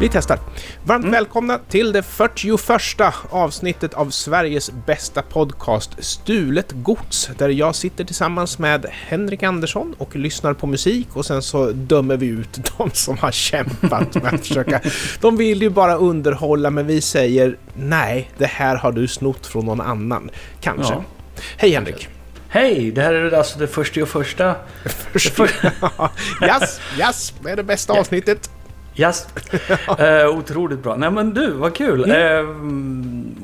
Vi testar. Varmt Mm. välkomna till det 41 avsnittet av Sveriges bästa podcast Stulet Gods, där jag sitter tillsammans med Henrik Andersson och lyssnar på musik och sen så dömer vi ut de som har kämpat med att försöka... De vill ju bara underhålla, men vi säger nej, det här har du snott från någon annan. Kanske. Ja. Hej Henrik! Hej, det här är alltså det första och första. Yes, yes, det är det bästa avsnittet. Yes. Eh, otroligt bra. Nej men du, vad kul. Mm.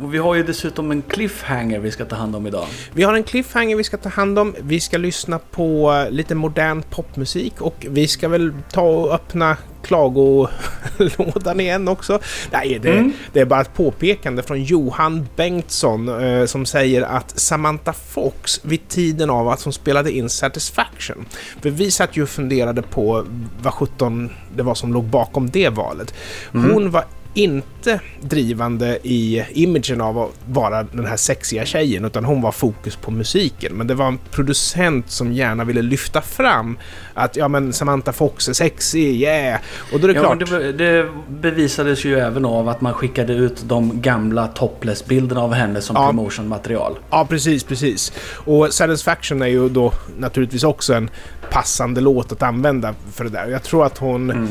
Eh, vi har ju dessutom en cliffhanger vi ska ta hand om idag. Vi har en cliffhanger vi ska ta hand om. Vi ska lyssna på lite modern popmusik och vi ska väl ta och öppna klagolådan igen också. Nej, det, Mm. det är bara ett påpekande från Johan Bengtsson eh, som säger att Samantha Fox vid tiden av att hon spelade in Satisfaction. För vi satt ju och funderade på vad 17 det var som låg bakom det valet. Mm. Hon var inte drivande i imagen av att vara den här sexiga tjejen, utan hon var fokus på musiken. Men det var en producent som gärna ville lyfta fram att ja men Samantha Fox är sexig, yeah! Och då är det Ja, klart... det, det bevisades ju även av att man skickade ut de gamla topless-bilderna av henne som Ja. promotionmaterial. Ja, precis, precis. Och Satisfaction är ju då naturligtvis också en passande låt att använda för det där. Jag tror att hon Mm.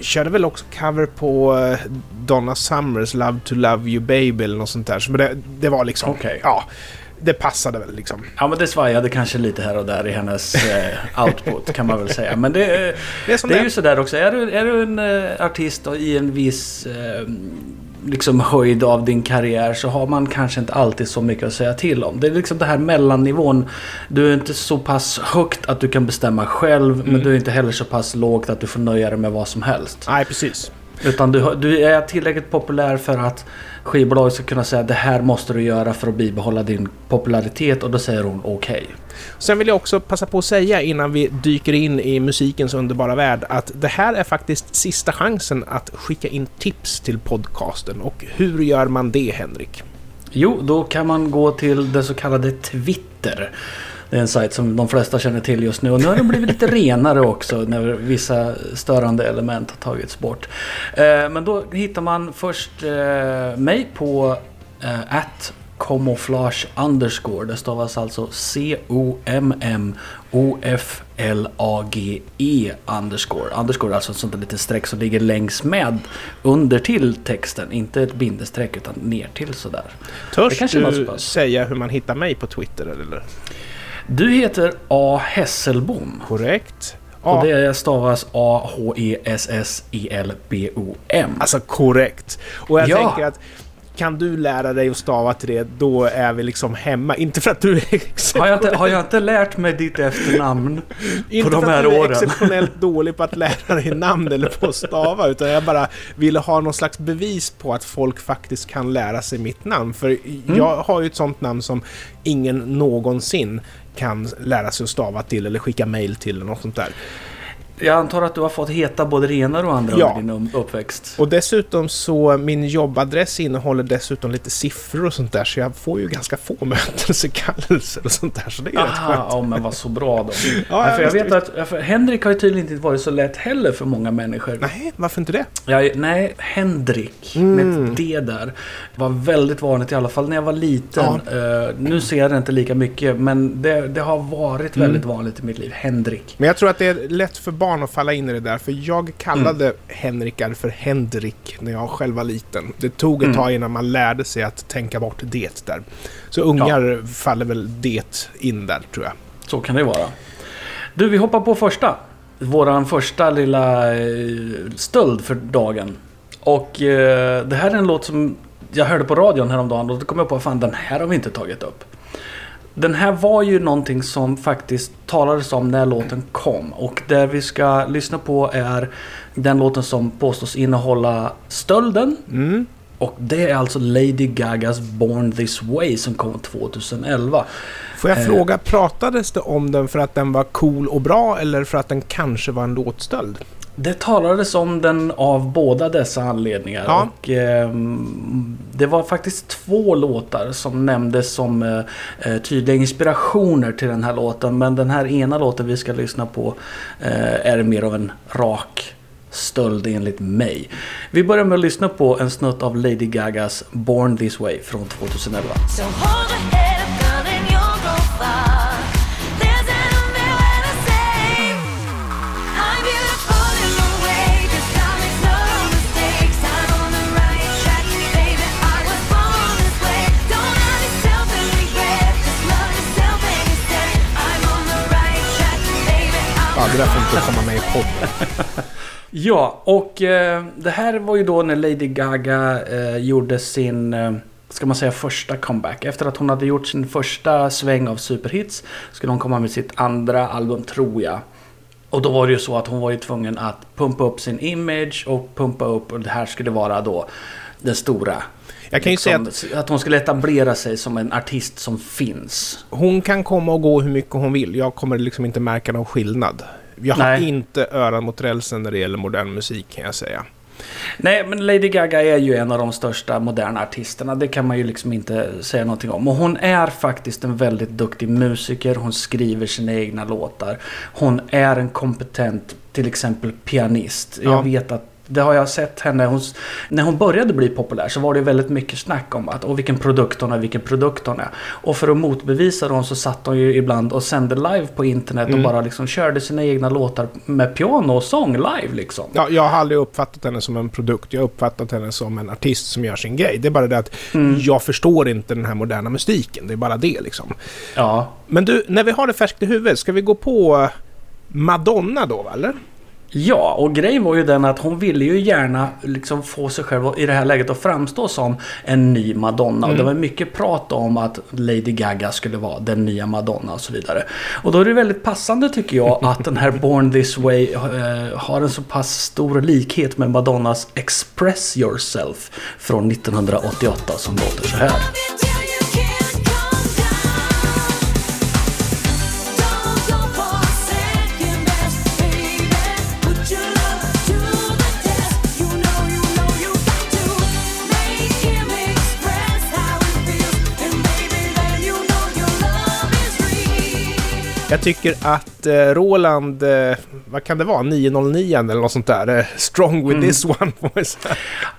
Körde väl också cover på eh, Donna Summers Love to Love You Baby eller något sånt där. Så det, det var liksom... Okej. Ja, det passade väl liksom. Ja men det svajade kanske lite här och där i hennes eh, output kan man väl säga. Men det, Det är det är ju sådär också. Är du, är du en eh, artist och i en viss eh, liksom höjd av din karriär så har man kanske inte alltid så mycket att säga till om. Det är liksom det här mellannivån. Du är inte så pass högt att du kan bestämma själv men Mm. du är inte heller så pass lågt att du får nöja dig med vad som helst. Nej, precis. Utan du, du är tillräckligt populär för att skivbolaget ska kunna säga det här måste du göra för att bibehålla din popularitet och då säger hon okej. Sen vill jag också passa på att säga innan vi dyker in i musikens underbara värld att det här är faktiskt sista chansen att skicka in tips till podcasten. Och hur gör man det, Henrik? Jo, då kan man gå till det så kallade Twitter. Det är en sajt som de flesta känner till just nu. Och nu har det blivit lite renare också när vissa störande element har tagits bort. Eh, men då hittar man först eh, mig på eh, at camouflage underscore. Det stavas alltså C-O-M-M-O-F-L-A-G-E underscore. Underscore är alltså ett sånt där litet streck som ligger längs med under till texten. Inte ett bindestreck utan ner till sådär. Törs du säga hur man hittar mig på Twitter, eller? Du heter A. Hesselbom. Korrekt. Och Ja, det stavas A-H-E-S-S-I-L-B-O-M. alltså korrekt. Och jag Ja. tänker att kan du lära dig att stava till det, då är vi liksom hemma. Inte för att du är Har jag, inte, har jag inte lärt mig ditt efternamn inte de för att här du är åren? exceptionellt dålig på att lära dig namn eller på att stava, utan jag bara ville ha någon slags bevis på att folk faktiskt kan lära sig mitt namn. För Mm. jag har ju ett sånt namn som ingen någonsin kan lära sig att stava till eller skicka mail till eller något sånt där. Jag antar att du har fått heta både det ena och andra Ja. under din um- uppväxt. Och dessutom så, min jobbadress innehåller dessutom lite siffror och sånt där, så jag får ju ganska få mötelsekallelser och sånt där, så det är rätt Aha, skönt. ja men vad så bra då. Ja, Ja, för jag vet att för Henrik har ju tydligen inte varit så lätt heller för många människor. Nej, varför inte det? Ja, nej, Henrik Mm. med D där var väldigt vanligt i alla fall när jag var liten. Eh, nu ser jag det inte lika mycket men det, det har varit Mm. väldigt vanligt i mitt liv. Henrik. Men jag tror att det är lätt för barn att falla in i det där, för jag kallade Mm. Henrikar för Henrik när jag själv var liten. Det tog ett Mm. tag innan man lärde sig att tänka bort det där. Så ungar faller väl det in där, tror jag. Så kan det vara. Du, vi hoppar på första. Våran första lilla eh, stöld för dagen. Och eh, det här är en låt som jag hörde på radion häromdagen och då kom jag på att fan den här har vi inte tagit upp. Den här var ju någonting som faktiskt talades om när låten kom. Och det vi ska lyssna på är den låten som påstås innehålla stölden. Mm. Och det är alltså Lady Gagas Born This Way som kom 2011. Får jag Eh. fråga, pratades det om den för att den var cool och bra eller för att den kanske var en låtstöld? Det talades om den av båda dessa anledningar. Ja. Och, ehm, det var faktiskt två låtar som nämndes som eh, eh, tydliga inspirationer till den här låten. Men den här ena låten vi ska lyssna på eh, är mer av en rak stöld enligt mig. Vi börjar med att lyssna på en snutt av Lady Gagas Born This Way från 2011. So det där får inte komma med i podden. Ja, och eh, det här var ju då när Lady Gaga eh, gjorde sin, eh, ska man säga, första comeback. Efter att hon hade gjort sin första sväng av superhits skulle hon komma med sitt andra album, tror jag. Och då var det ju så att hon var ju tvungen att pumpa upp sin image och pumpa upp, och det här skulle vara då den stora. Jag kan ju säga att Liksom, att hon skulle etablera sig som en artist som finns. hon kan komma och gå hur mycket hon vill. Jag kommer liksom inte märka någon skillnad. Jag har Nej. inte öron mot rälsen när det gäller modern musik kan jag säga. Nej, men Lady Gaga är ju en av de största moderna artisterna. Det kan man ju liksom inte säga någonting om. Och hon är faktiskt en väldigt duktig musiker. Hon skriver sina egna låtar. Hon är en kompetent, till exempel pianist. Ja. Jag vet att det har jag sett henne. Hon, när hon började bli populär så var det väldigt mycket snack om att och vilken produkt hon är, vilken produkt hon är. Och för att motbevisa dem så satt hon ju ibland och sände live på internet Mm. och bara liksom körde sina egna låtar med piano och sång live liksom. Ja, jag har aldrig uppfattat henne som en produkt. Jag har uppfattat henne som en artist som gör sin grej. Det är bara det att Mm. jag förstår inte den här moderna musiken. Det är bara det liksom. Ja, Men du, när vi har det färskt i huvudet, ska vi gå på Madonna då, eller? Ja, och grejen var ju den att hon ville ju gärna liksom få sig själv i det här läget att framstå som en ny Madonna. Och det var mycket prat om att Lady Gaga skulle vara den nya Madonna och så vidare. Och då är det väldigt passande tycker jag att den här Born This Way eh, har en så pass stor likhet med Madonnas Express Yourself från 1988 som låter så här. Jag tycker att eh, Roland, eh, vad kan det vara, 909 eller något sånt där, eh, strong with this one.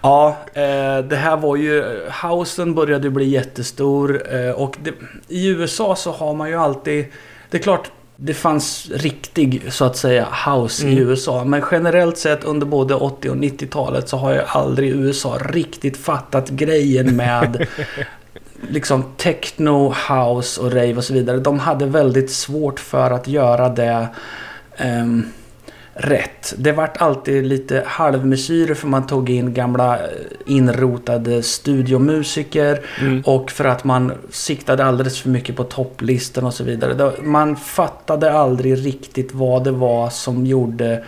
Ja, eh, det här var ju... Housen började bli jättestor eh, och det, i USA så har man ju alltid... Det är klart, det fanns riktig så att säga house i USA. Men generellt sett under både 80 och 90-talet så har ju aldrig USA riktigt fattat grejen med liksom techno, house och rave och så vidare. De hade väldigt svårt för att göra det ehm, rätt. Det vart alltid lite halvmesyrer för man tog in gamla eh, inrotade studiomusiker och för att man siktade alldeles för mycket på topplistan och så vidare. Man fattade aldrig riktigt vad det var som gjorde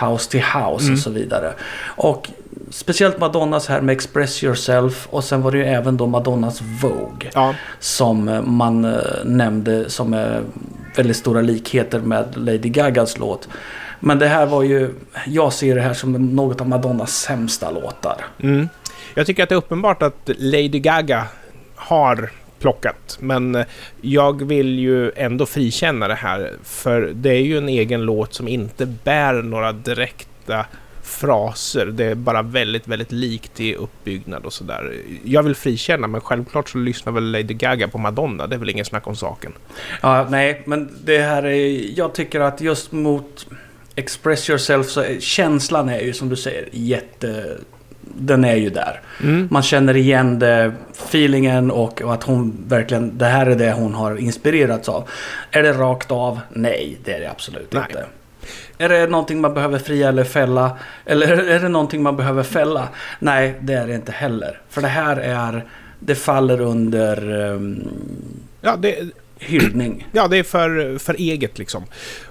house till house och så vidare. Och speciellt Madonnas här med Express Yourself och sen var det ju även då Madonnas Vogue Ja, som eh, man eh, nämnde som är väldigt stora likheter med Lady Gagas låt. Men det här var ju, jag ser det här som något av Madonnas sämsta låtar. mm. Jag tycker att det är uppenbart att Lady Gaga har plockat, men eh, jag vill ju ändå frikänna det här, för det är ju en egen låt som inte bär några direkta fraser. Det är bara väldigt, väldigt likt i uppbyggnad och sådär. Jag vill frikänna, men självklart så lyssnar väl Lady Gaga på Madonna. Det är väl ingen snack om saken. Ja, nej, men det här är, jag tycker att just mot Express Yourself så är, känslan är ju som du säger jätte... Den är ju där. Mm. Man känner igen det, feelingen och, och att hon verkligen, det här är det hon har inspirerats av. Är det rakt av? Nej, det är det absolut Nej. inte. Är det någonting man behöver fria eller fälla? Eller är det någonting man behöver fälla? Nej, det är det inte heller. För det här är, det faller under um, Ja, det, hyllning. Ja, det är för, för eget liksom.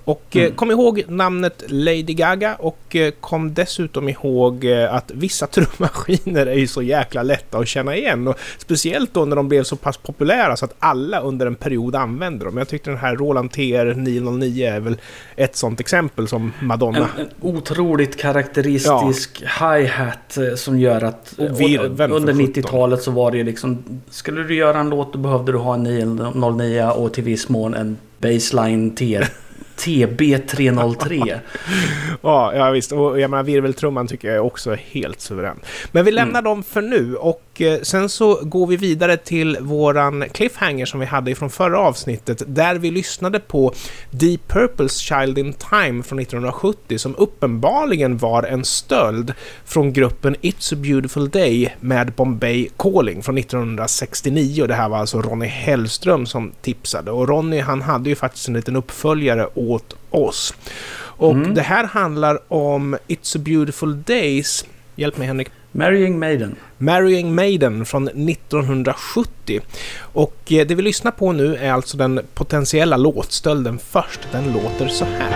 Och eh, kom ihåg namnet Lady Gaga och eh, kom dessutom ihåg eh, att vissa trummaskiner är ju så jäkla lätta att känna igen. Och speciellt då när de blev så pass populära så att alla under en period använder dem. Jag tyckte den här Roland TR 909 är väl ett sånt exempel som Madonna. En, en otroligt karaktäristisk hi-hat eh, som gör att... Och virveln för under 17. 90-talet så var det ju liksom... Skulle du göra en låt då behövde du ha en 909 och till viss mån en baseline T TB303. Ja, ja visst. Och jag menar, virveltrumman tycker jag är också helt suverän. Men vi lämnar dem för nu och eh, sen så går vi vidare till våran cliffhanger som vi hade ifrån förra avsnittet där vi lyssnade på Deep Purples Child in Time från 1970 som uppenbarligen var en stöld från gruppen It's a Beautiful Day med Bombay Calling från 1969. Det här var alltså Ronny Hellström som tipsade och Ronny han hade ju faktiskt en liten uppföljare åt oss. Och Mm. det här handlar om It's a Beautiful Days, hjälp mig Henrik, Marrying Maiden. Marrying Maiden från 1970. Och eh, det vi lyssnar på nu är alltså den potentiella låtstölden först. Den låter så här.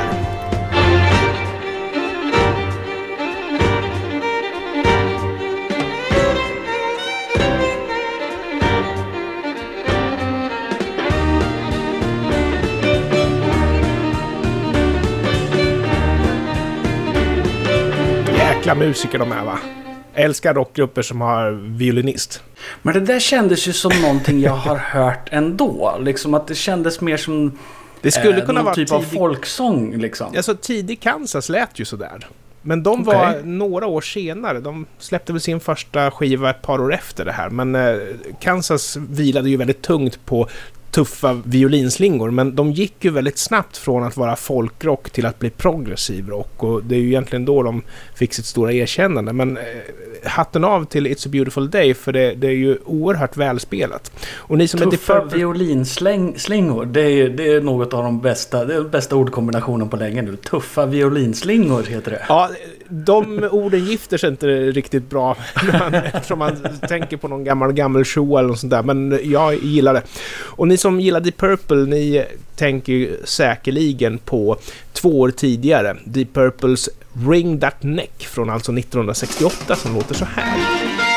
Jäkla musiker de är va? Älskar rockgrupper som har violinist. Men det där kändes ju som någonting jag har hört ändå. Liksom att det kändes mer som Det skulle eh, kunna vara typ av folksång liksom. alltså, tidig Kansas lät ju sådär. Men de var Okej. några år senare. De släppte väl sin första skiva ett par år efter det här. Men eh, Kansas vilade ju väldigt tungt på tuffa violinslingor. Men de gick ju väldigt snabbt från att vara folkrock till att bli progressiv rock. Och det är ju egentligen då de fick sitt stora erkännande. Men eh, hatten av till It's a beautiful day för det, det är ju oerhört välspelat. Och ni som är Tuffa Purple- violinslingor. Det är, ju- det är något av de bästa, det är den bästa ordkombinationen på länge nu. Tuffa violinslingor heter det. Ja, de orden gifter sig inte riktigt bra man, eftersom man tänker på någon gammal, gammal show eller något sånt där. Men jag gillar det. Och ni som gillar Deep Purple, ni tänker ju säkerligen på två år tidigare. Deep Purples Ring That Neck från alltså 1968 som låter så här.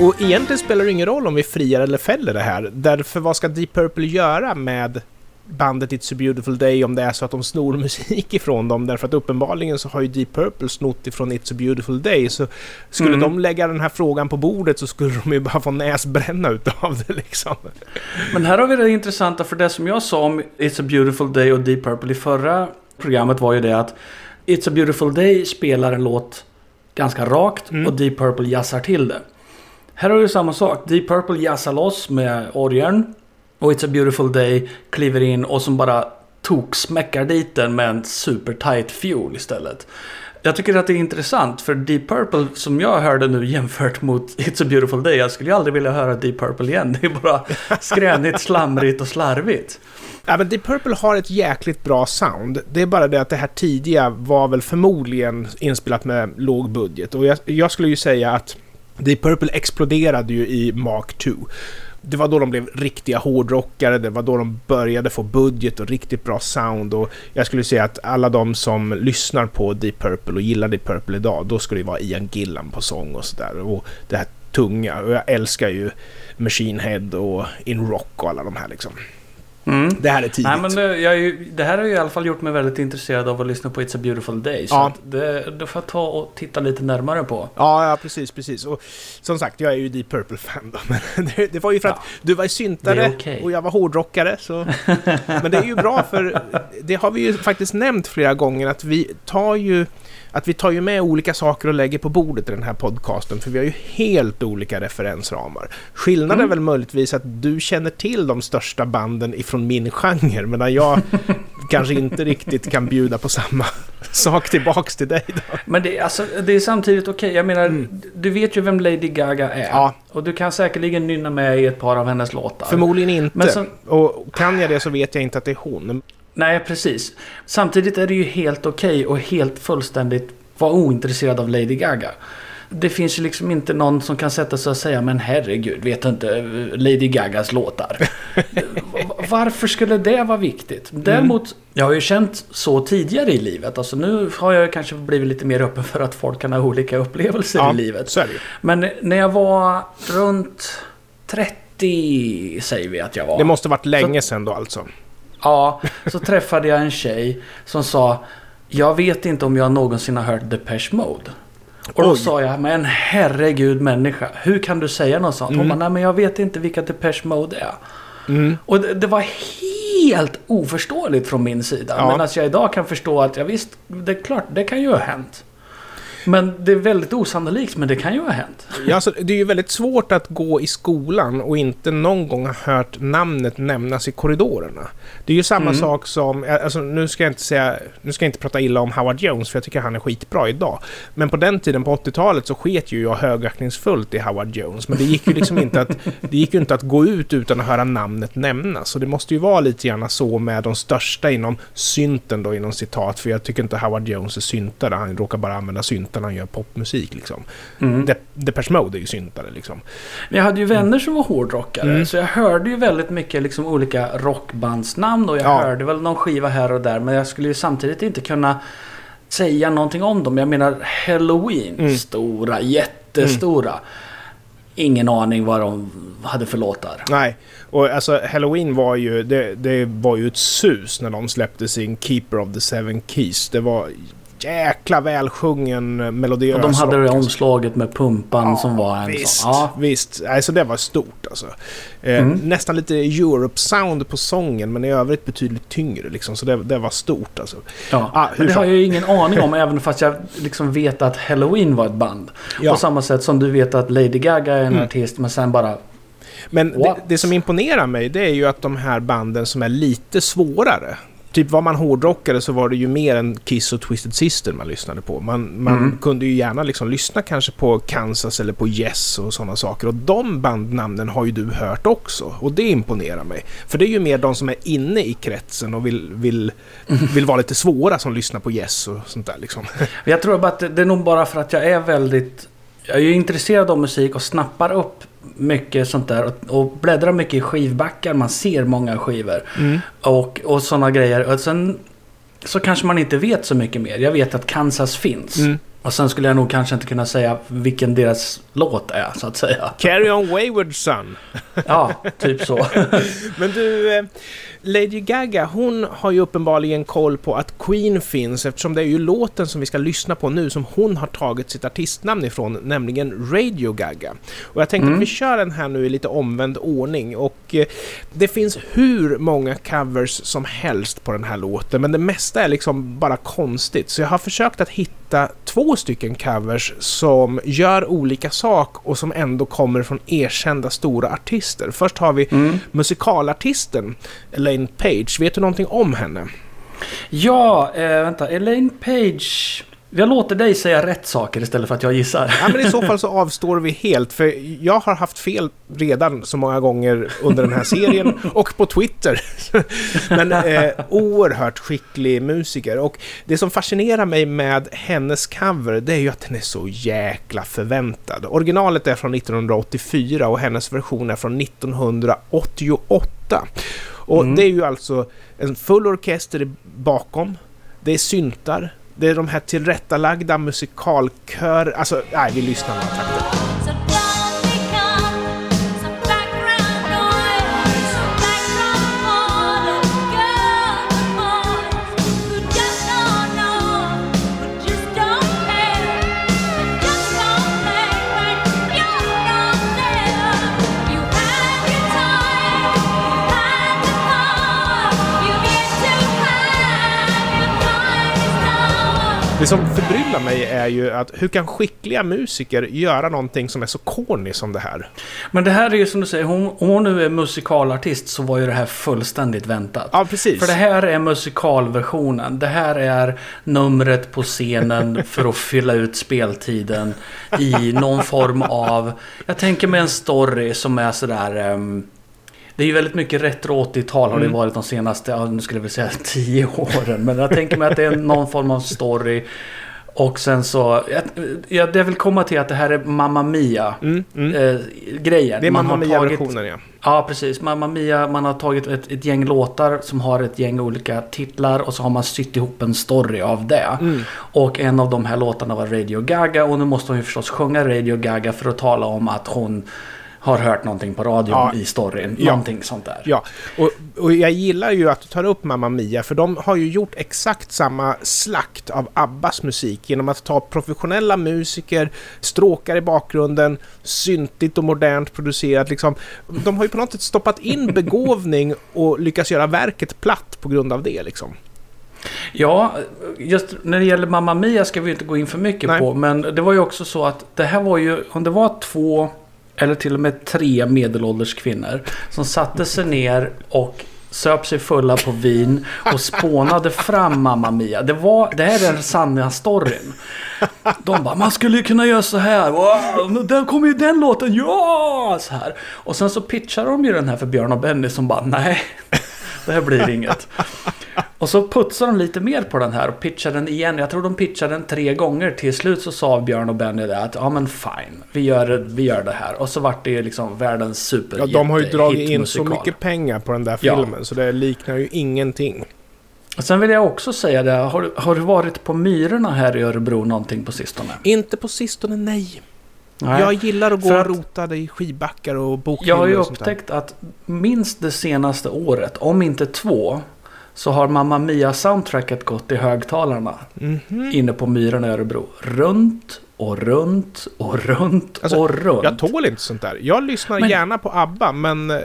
Och egentligen spelar det ingen roll om vi friar eller fäller det här. Därför vad ska Deep Purple göra med bandet It's a beautiful day om det är så att de snor musik ifrån dem? Därför att uppenbarligen så har ju Deep Purple snott ifrån It's a beautiful day. Så skulle Mm. de lägga den här frågan på bordet så skulle de ju bara få näsbränna utav det liksom. Men här har vi det intressanta för det som jag sa om It's a beautiful day och Deep Purple i förra programmet var ju det att It's a beautiful day spelar en låt ganska rakt Mm. och Deep Purple jazzar till det. Här har vi samma sak. Deep Purple jazzar loss med orgeln och It's a beautiful day kliver in och som bara toksmäckar dit den med en super tight fuel istället. Jag tycker att det är intressant för Deep Purple som jag hörde nu jämfört mot It's a beautiful day. Jag skulle ju aldrig vilja höra Deep Purple igen. Det är bara skränigt, slamrigt och slarvigt. Ja, men Deep Purple har ett jäkligt bra sound. Det är bara det att det här tidiga var väl förmodligen inspelat med låg budget. Och jag, jag skulle ju säga att Deep Purple exploderade ju i Mark 2. Det var då de blev riktiga hårdrockare, det var då de började få budget och riktigt bra sound och jag skulle säga att alla de som lyssnar på Deep Purple och gillar Deep Purple idag, då skulle det vara Ian Gillan på sång och sådär. Och det här tunga, och jag älskar ju Machine Head och In Rock och alla de här liksom. Mm. Det här är tidigt. Nej, men det, jag, är ju- det här har ju i alla fall gjort mig väldigt intresserad av att lyssna på It's a beautiful day. Så Ja. att det, det får jag ta och titta lite närmare på. Ja, ja, precis, precis. Och som sagt, jag är ju Deep Purple-fan då. Men det, det var ju för att Ja. du var syntare okej. och jag var hårdrockare. Så. Men det är ju bra för det har vi ju faktiskt nämnt flera gånger att vi tar ju att vi tar ju med olika saker och lägger på bordet i den här podcasten för vi har ju helt olika referensramar. Skillnaden Mm. är väl möjligtvis att du känner till de största banden ifrån min genre medan jag kanske inte riktigt kan bjuda på samma sak tillbaks till dig. Då. Men det, är alltså, det är samtidigt okej. Jag menar, Mm. du vet ju vem Lady Gaga är. Ja. Och du kan säkerligen nynna med i ett par av hennes låtar. Förmodligen inte. Men som- Och kan jag det så vet jag inte att det är hon. Nej, precis. Samtidigt är det ju helt okej och helt fullständigt vara ointresserad av Lady Gaga. det finns ju liksom inte någon som kan sätta sig och säga men herregud, vet du inte eh, Lady Gagas låtar? Varför skulle det vara viktigt? Däremot, jag har ju känt så tidigare i livet. Alltså nu har jag kanske blivit lite mer öppen för att folk kan ha olika upplevelser i livet. så är det. Men när jag var runt 30, säger vi att jag var. Det måste varit länge sedan då alltså. Ja, så träffade jag en tjej som sa Jag vet inte om jag någonsin har hört Depeche Mode. Och då Oj. sa jag, men herregud människa, hur kan du säga något sånt? Hon bara, nej men jag vet inte vilka Depeche Mode är. Mm. Och det, det var helt oförståeligt från min sida. Ja. Men alltså jag idag kan förstå att, ja visst, det är klart, det kan ju ha hänt. Men det är väldigt osannolikt, men det kan ju ha hänt. Ja, alltså, det är ju väldigt svårt att gå i skolan och inte någon gång ha hört namnet nämnas i korridorerna. Det är ju samma Mm. sak som, alltså, nu ska jag inte säga, nu ska jag inte prata illa om Howard Jones för jag tycker han är skitbra idag. Men på den tiden, på 80-talet, så sket ju jag högaktningsfullt i Howard Jones. Men det gick ju liksom inte att, det gick ju inte att gå ut utan att höra namnet nämnas. Så det måste ju vara lite grann så med de största inom synten då, inom citat. För jag tycker inte Howard Jones är syntare, han råkar bara använda syntar när han gör popmusik liksom. Mm. De- Depeche Mode är ju syntare liksom. Men jag hade ju vänner som var hårdrockare. Mm. Så jag hörde ju väldigt mycket liksom olika rockbandsnamn. Och jag Ja. hörde väl någon skiva här och där. Men jag skulle ju samtidigt inte kunna säga någonting om dem. Jag menar Halloween. Mm. Stora, jättestora. Ingen aning vad de hade för låtar. Nej, och alltså Halloween var ju, det, det var ju ett sus när de släppte sin Keeper of the Seven Keys. Det var jäkla välsjungen melodiös Och de hade det alltså. omslaget med pumpan som var en visst, sån. Ja. visst. Alltså det var stort alltså. Eh, Mm. Nästan lite Europe-sound på sången men i övrigt betydligt tyngre liksom. Så det, det var stort alltså. Ja. Ah, men det fan- har jag ju ingen aning om även fast jag liksom vet att Halloween var ett band. Ja. På samma sätt som du vet att Lady Gaga är en Mm. artist men sen bara... Men det, det som imponerar mig det är ju att de här banden som är lite svårare. Typ var man hårdrockare så var det ju mer än Kiss och Twisted Sister man lyssnade på. Man, man Mm. kunde ju gärna liksom lyssna kanske på Kansas eller på Yes och sådana saker. Och de bandnamnen har ju du hört också. Och det imponerar mig. För det är ju mer de som är inne i kretsen och vill, vill, vill vara lite svåra som lyssnar på Yes och sånt där liksom. Jag tror bara att det det är nog bara för att jag är väldigt... Jag är ju intresserad av musik och snappar upp mycket sånt där. Och, och bläddrar mycket i skivbackar. Man ser många skivor. Mm. Och, och sådana grejer. Och sen så kanske man inte vet så mycket mer. Jag vet att Kansas finns. Mm. Och sen skulle jag nog kanske inte kunna säga vilken deras låt är så att säga. Carry on Wayward Son. Ja, typ så. Men du, eh, Lady Gaga, hon har ju uppenbarligen koll på att Queen finns eftersom det är ju låten som vi ska lyssna på nu som hon har tagit sitt artistnamn ifrån, nämligen Radio Gaga. Och jag tänkte Mm. att vi kör den här nu i lite omvänd ordning och eh, det finns hur många covers som helst på den här låten men det mesta är liksom bara konstigt så jag har försökt att hitta två stycken covers som gör olika sak och som ändå kommer från erkända stora artister. Först har vi Mm. musikalartisten Elaine Page. Vet du någonting om henne? Ja, eh, vänta. Elaine Page. Jag låter dig säga rätt saker istället för att jag gissar. Ja, men i så fall så avstår vi helt, för jag har haft fel redan så många gånger under den här serien och på Twitter. Men eh, oerhört skicklig musiker och det som fascinerar mig med hennes cover det är ju att den är så jäkla förväntad. Originalet är från 1984 och hennes version är från 1988. Och Mm. det är ju alltså en full orkester bakom. Det är syntar. Det är de här tillrättalagda musikalkör... Alltså, nej, vi lyssnar några takter. Det som förbryllar mig är ju att hur kan skickliga musiker göra någonting som är så corny som det här? Men det här är ju som du säger, hon, om hon nu är musikalartist så var ju det här fullständigt väntat. Ja, precis. För det här är musikalversionen. Det här är numret på scenen för att fylla ut speltiden i någon form av... Jag tänker mig en story som är sådär... ehm, det är ju väldigt mycket retro 80-tal har det Mm. varit de senaste, ja, nu skulle jag vilja säga 10 åren. Men jag tänker mig att det är någon form av story. Och sen så, jag, jag, jag vill komma till att det här är Mamma Mia Mm, mm. eh, grejen. Det är Mamma Mia-versionen ja. Ja, precis. Mamma Mia, man har tagit ett, ett gäng låtar som har ett gäng olika titlar och så har man sytt ihop en story av det. Mm. Och en av de här låtarna var Radio Gaga och nu måste hon ju förstås sjunga Radio Gaga för att tala om att hon har hört någonting på radion Ja. i storyn. Ja. Någonting sånt där. Ja, och, och jag gillar ju att du tar upp Mamma Mia, för de har ju gjort exakt samma slakt av Abbas musik genom att ta professionella musiker, stråkar i bakgrunden, syntigt och modernt producerat liksom. De har ju på något sätt stoppat in begåvning och lyckats göra verket platt på grund av det liksom. Ja, just när det gäller Mamma Mia ska vi inte gå in för mycket Nej. på. Men det var ju också så att det här var ju, om det var två eller till och med tre medelålders kvinnor som satte sig ner och söp sig fulla på vin och spånade fram Mamma Mia. Det, var, det här är den sanna storyn. De bara, man skulle ju kunna göra så här. Wow, där kommer ju den låten, ja! Så här. Och sen så pitchar de ju den här för Björn och Benny som bara, nej, det här blir inget. Och så putsar de lite mer på den här och pitchar den igen. Jag tror de pitchade den tre gånger. Till slut så sa Björn och Benny det att ja men fine, vi gör, vi gör det här. Och så vart det ju liksom världens super Ja, de har ju dragit in så mycket pengar på den där Ja. filmen, så det liknar ju ingenting. Och Sen vill jag också säga det, har, du- har du varit på Myrorna här i Örebro någonting på sistone? Inte på sistone, nej. Nej. Jag gillar att gå För och att- rota i skivbackar och Jag bokhyllor har ju upptäckt att minst det senaste året, om inte två, så har Mamma Mia-soundtracket gått i högtalarna Mhm. inne på Myrorna i Örebro. Runt och runt och runt Alltså, och runt. Jag tål inte sånt där. Jag lyssnar Men- gärna på ABBA, men... eh,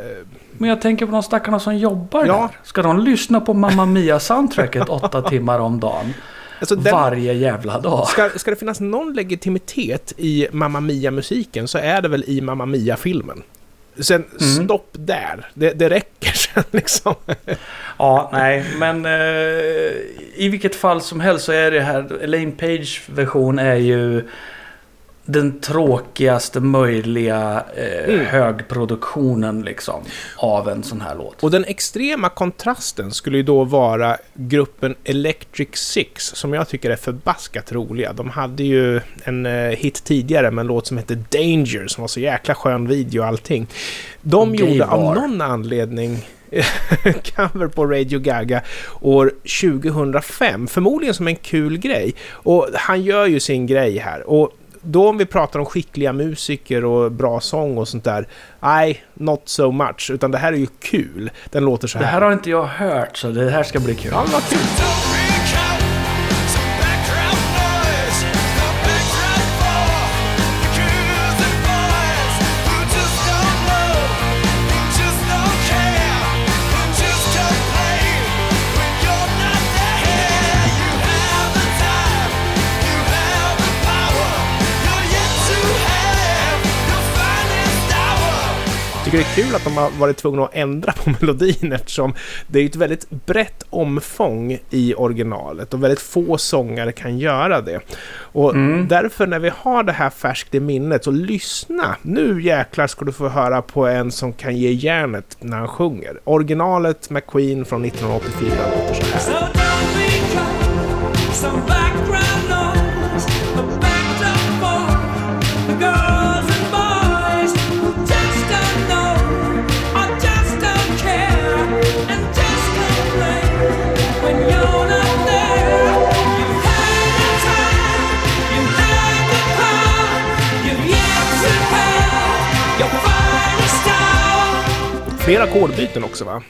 Men jag tänker på de stackarna som jobbar Ja. där. Ska de lyssna på Mamma Mia-soundtracket åtta timmar om dagen? Alltså den, Varje jävla dag. ska, ska det finnas någon legitimitet i Mamma Mia-musiken så är det väl i Mamma Mia-filmen. Sen Mm. stopp där. Det, det räcker sen liksom. Ja, nej, men eh, i vilket fall som helst så är det här, Elaine Page version är ju den tråkigaste möjliga eh, Mm. högproduktionen liksom av en sån här låt. Och den extrema kontrasten skulle ju då vara gruppen Electric Six, som jag tycker är förbaskat roliga. De hade ju en eh, hit tidigare med en låt som hette Danger, som var så jäkla skön video och allting. De Gay gjorde av bar. någon anledning cover på Radio Gaga år 2005, förmodligen som en kul grej. Och han gör ju sin grej här. Och då om vi pratar om skickliga musiker och bra sång och sånt där, nej, not so much. Utan det här är ju kul. Den låter så Det här. här har inte jag hört så det här ska bli kul. Ja, vad kul. Tycker det är kul att de har varit tvungna att ändra på melodin eftersom det är ett väldigt brett omfång i originalet och väldigt få sångare kan göra det. Och Mm. därför när vi har det här färskt i minnet så lyssna! Nu jäklar ska du få höra på en som kan ge järnet när han sjunger. Originalet med Queen från 1984 låter så här. So Flera ackordbyten också va?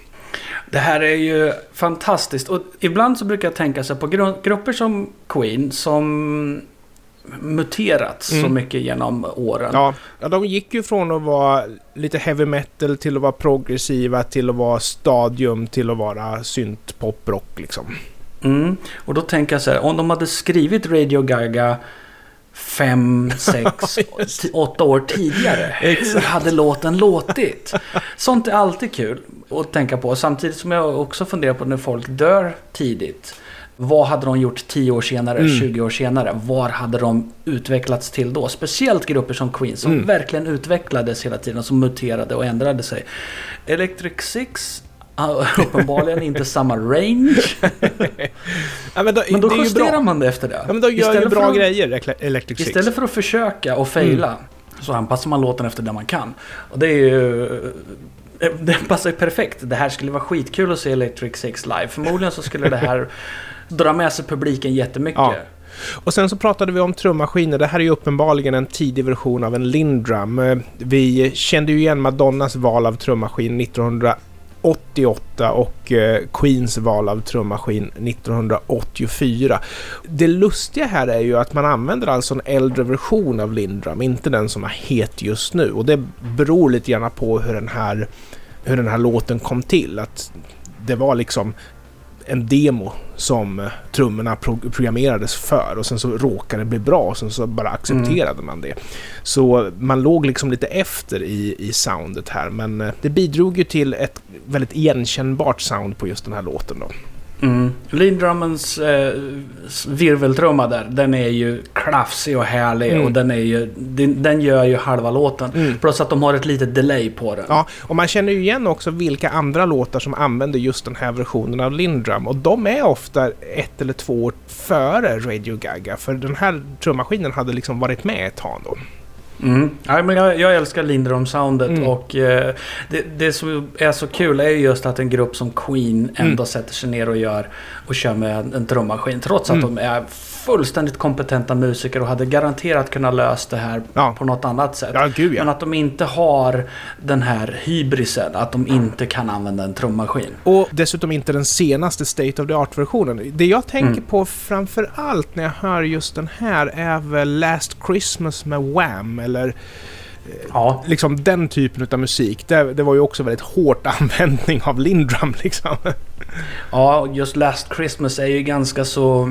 Det här är ju fantastiskt. Och ibland så brukar jag tänka sig på gru- grupper som Queen som muterats så Mm. mycket genom åren. Ja, ja, de gick ju från att vara lite heavy metal till att vara progressiva till att vara stadium till att vara synt pop rock liksom. Mm. Och då tänker jag så här, om de hade skrivit Radio Gaga fem, sex, åtta år tidigare. Hur hade låten låtit? Sånt är alltid kul att tänka på. Samtidigt som jag också funderar på när folk dör tidigt. Vad hade de gjort 10 år senare, Mm. 20 år senare? Var hade de utvecklats till då? Speciellt grupper som Queen som Mm. verkligen utvecklades hela tiden, som muterade och ändrade sig. Electric Six uppenbarligen inte samma range. Ja, men då, Men då ju justerar bra. man det efter det. Ja, men då gör ju Istället bra för att- grejer, Electric Six. Istället för att försöka och faila så anpassar man låten efter det man kan. Och det är ju... eh, Det passar ju perfekt. Det här skulle vara skitkul att se Electric Six live. Förmodligen så skulle det här dra med sig publiken jättemycket. Ja. Och sen så pratade vi om trummaskiner. Det här är ju uppenbarligen en tidig version av en Lindrum. Eh, Vi kände ju igen Madonnas val av trummaskin 1988 och eh, Queens val av trummaskin 1984. Det lustiga här är ju att man använder alltså en äldre version av Lindrum, inte den som är het just nu. Och det beror lite grann på hur den här, hur den här låten kom till. Att det var liksom en demo som eh, trummorna pro programmerades för och sen så råkade det bli bra och sen så bara accepterade man det. Så man låg liksom lite efter i, i soundet här men eh, det bidrog ju till ett väldigt igenkännbart sound på just den här låten då. Mm. Lindrummens eh, virveltrumma där, den är ju klafsig och härlig Mm. och den är ju... Den, den gör ju halva låten. Mm. Plus att de har ett litet delay på den. Ja, och man känner ju igen också vilka andra låtar som använder just den här versionen av Lindrum och de är ofta ett eller två år före Radio Gaga för den här trummaskinen hade liksom varit med ett tag då. Mm. Ja, men jag, jag älskar Lindrum-soundet Mm. och eh, det, det som är så kul är ju just att en grupp som Queen ändå Mm. sätter sig ner och gör och kör med en, en trummaskin. Trots att Mm. de är fullständigt kompetenta musiker och hade garanterat kunnat lösa det här Ja. på något annat sätt. Ja, gud ja. Men att de inte har den här hybrisen, att de inte kan använda en trummaskin. Och dessutom inte den senaste State of the Art-versionen. Det jag tänker Mm. på framför allt när jag hör just den här är väl Last Christmas med Wham! Eller Ja, liksom den typen av musik. Det, det var ju också väldigt hårt användning av Lindrum liksom. ja, just Last Christmas är ju ganska så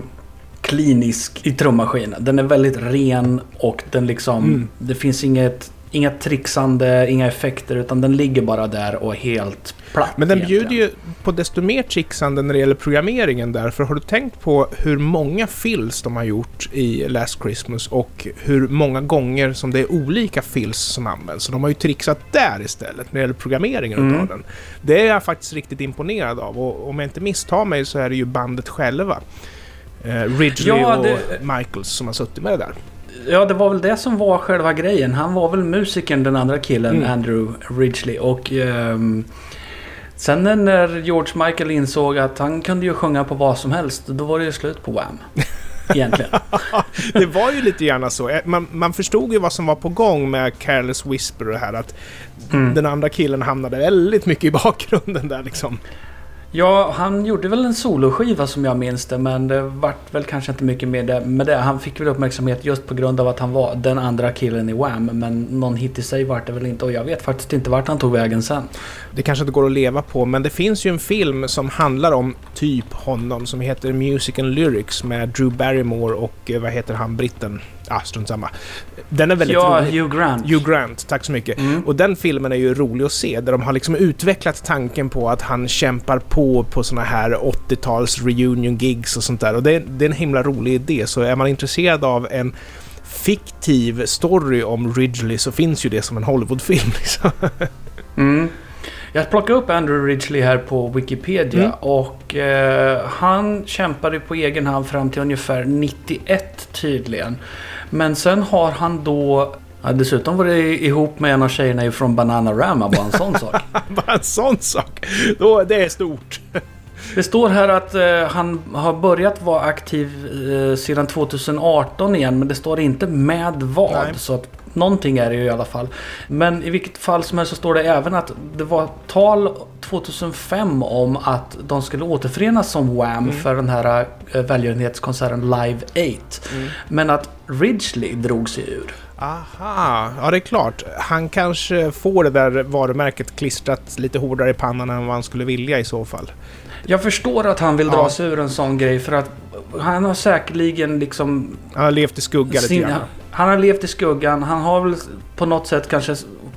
klinisk i trummaskinen. Den är väldigt ren och den liksom... Mm. Det finns inget, inga trixande, inga effekter utan den ligger bara där och är helt platt. Men den egentligen. bjuder ju på desto mer trixande när det gäller programmeringen där. För har du tänkt på hur många fills de har gjort i Last Christmas och hur många gånger som det är olika fills som används. Så de har ju trixat där istället när det gäller programmeringen Mm. utav den. Det är jag faktiskt riktigt imponerad av och om jag inte misstar mig så är det ju bandet själva. Eh, Ridgely Ja, och det- Michaels som har suttit med det där. Ja, det var väl det som var själva grejen. Han var väl musikern, den andra killen, Mm. Andrew Ridgely. Och ehm, sen när George Michael insåg att han kunde ju sjunga på vad som helst, då var det ju slut på Wham. Egentligen. Det var ju lite gärna så. Eh, Man, man förstod ju vad som var på gång med Careless Whisper och det här att Mm. den andra killen hamnade väldigt mycket i bakgrunden där liksom. Ja, han gjorde väl en soloskiva som jag minns det, men det vart väl kanske inte mycket mer det- med det. Han fick väl uppmärksamhet just på grund av att han var den andra killen i Wham, men någon hit i sig vart det väl inte. Och jag vet faktiskt inte vart han tog vägen sen. Det kanske inte går att leva på, men det finns ju en film som handlar om typ honom som heter Music and Lyrics med Drew Barrymore och eh, vad heter han, britten? Ah, strunt samma. Den är väldigt Ja, rolig. Hugh Grant. Hugh Grant, tack så mycket. Mm. Och den filmen är ju rolig att se, där de har liksom utvecklat tanken på att han kämpar på på såna här 80-tals reunion gigs och sånt där. Och det det är en himla rolig idé, så är man intresserad av en fiktiv story om Ridgely så finns ju det som en Hollywoodfilm liksom. Mm. Jag plockade upp Andrew Ridgely här på Wikipedia Mm. och eh, han kämpade på egen hand fram till ungefär 91 tydligen. Men sen har han då ja, dessutom varit ihop med en av tjejerna från Bananarama, bara en sån sak. Bara en sån sak. Då, det är stort. Det står här att eh, han har börjat vara aktiv eh, sedan 2018 igen, men det står inte med vad. Nej. Så att någonting är det ju i alla fall. Men i vilket fall som helst så står det även att det var tal 2005 om att de skulle återförenas som Wham Mm. för den här eh, välgörenhetskonserten Live 8. Mm. Men att Ridgely drog sig ur. Aha, ja det är klart. Han kanske får det där varumärket klistrat lite hårdare i pannan än vad han skulle vilja i så fall. Jag förstår att han vill dra Ja. sig ur en sån grej för att han har säkerligen liksom Han har levt i skugga lite grann. Han har levt i skuggan. Han har väl på något sätt kanske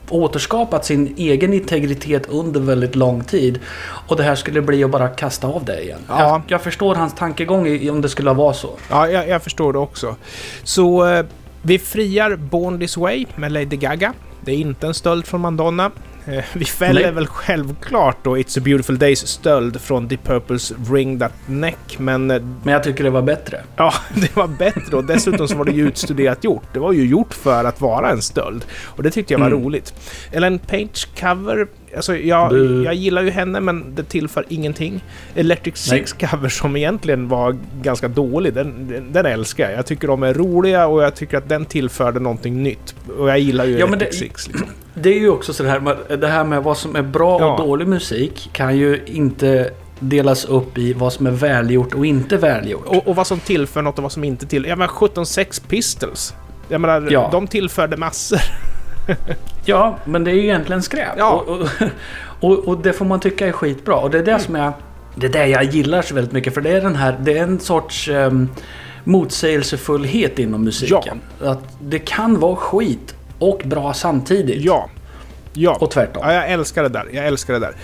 återskapat sin egen integritet under väldigt lång tid. Och det här skulle bli att bara kasta av det igen. Ja. Jag, jag förstår hans tankegång om det skulle vara så. Ja, jag, jag förstår det också. Så eh, vi friar Born This Way med Lady Gaga. Det är inte en stöld från Madonna. Eh, Vi fäller Nej. väl självklart då It's a beautiful days stöld från Deep Purples Ring That Neck, men eh, Men jag tycker det var bättre. ja, det var bättre och dessutom så var det ju utstuderat gjort. Det var ju gjort för att vara en stöld och det tyckte jag var Mm. roligt. Ellen Page cover, alltså jag, jag gillar ju henne men det tillför ingenting. Electric Six cover som egentligen var ganska dålig, den, den, den älskar jag. Jag tycker de är roliga och jag tycker att den tillförde någonting nytt. Och jag gillar ju Ja, Electric det- Six liksom. Det är ju också så här med, det här med vad som är bra Ja. och dålig musik kan ju inte delas upp i vad som är välgjort och inte välgjort. Och, och vad som tillför något och vad som inte tillför. Jag menar 17 Sex Pistols. Jag menar, Ja. de tillförde massor. Ja, men det är ju egentligen skräp. Ja. Och, och, och, det får man tycka är skitbra. Och det är det som jag... Det är det jag gillar så väldigt mycket. För det är den här... Det är en sorts um, motsägelsefullhet inom musiken. Att det kan vara skit och bra samtidigt. Ja. Ja. Och tvärtom. Ja, jag älskar det där. Jag älskar det där.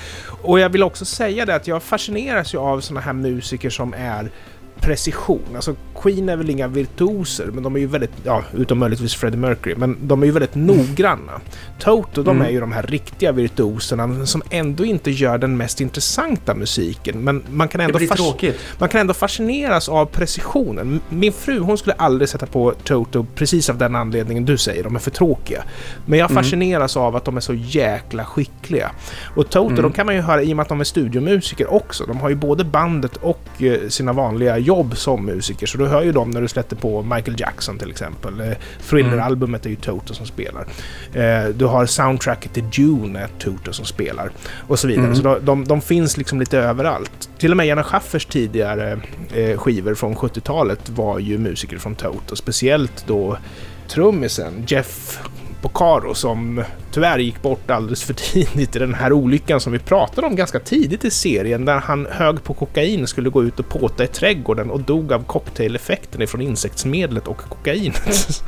Och jag vill också säga det att jag fascineras ju av såna här musiker som är precision. Alltså Queen är väl inga virtuoser, men de är ju väldigt, ja, utom möjligtvis Freddie Mercury, men de är ju väldigt noggranna. Toto, de Mm. är ju de här riktiga virtuoserna som ändå inte gör den mest intressanta musiken, men man kan ändå man kan ändå fascineras av precisionen. Min fru hon skulle aldrig sätta på Toto precis av den anledningen du säger, de är för tråkiga. Men jag Mm. fascineras av att de är så jäkla skickliga. Och Toto, Mm. de kan man ju höra i och med att de är studiomusiker också. De har ju både bandet och eh, sina vanliga jobb som musiker. Så du hör ju dem när du släpper på Michael Jackson till exempel. Eh, Thriller-albumet är ju Toto som spelar. Eh, du har soundtracket till Dune Toto som spelar. Och så vidare. Mm. Så de, de, de finns liksom lite överallt. Till och med Janne Schaffers tidigare eh, skivor från 70-talet var ju musiker från Toto. Speciellt då trummisen Jeff Porcaro som tyvärr gick bort alldeles för tidigt i den här olyckan som vi pratade om ganska tidigt i serien där han hög på kokain skulle gå ut och påta i trädgården och dog av cocktaileffekten ifrån insektsmedlet och kokainet.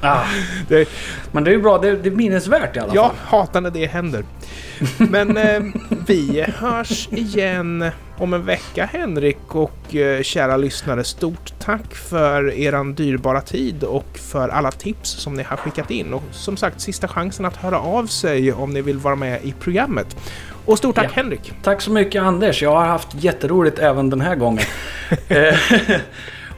Ah. Det- Men det är ju bra. Det, det är minnesvärt i alla Ja, fall. hatar när det händer. Men eh, vi hörs igen om en vecka Henrik och eh, kära lyssnare. Stort tack för eran dyrbara tid och för alla tips som ni har skickat in. Och som sagt, sista chansen att höra av sig om ni vill vara med i programmet. Och stort tack Ja. Henrik! Tack så mycket Anders. Jag har haft jätteroligt även den här gången.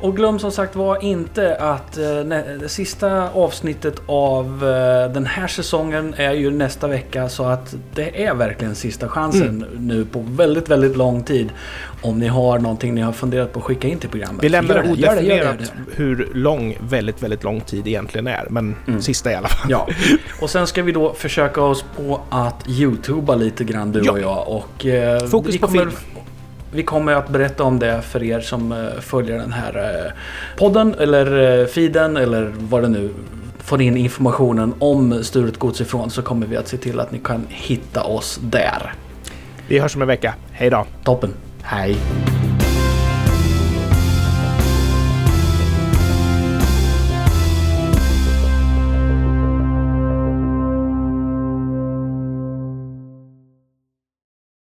Och glöm som sagt var inte att eh, sista avsnittet av eh, den här säsongen är ju nästa vecka. Så att det är verkligen sista chansen Mm. nu på väldigt, väldigt lång tid. Om ni har någonting ni har funderat på att skicka in till programmet. Vi lämnar det, odefinierat hur lång, väldigt, väldigt lång tid egentligen är. Men Mm. sista i alla fall. Ja, och sen ska vi då försöka oss på att youtuba lite grann du Ja. och jag. Och, eh, Fokus på film. Vi kommer att berätta om det för er som eh, följer den här eh, podden eller eh, feeden eller vad det nu får in informationen om Sturet Gods ifrån så kommer vi att se till att ni kan hitta oss där. Vi hörs om en vecka. Hej då! Toppen. Hej!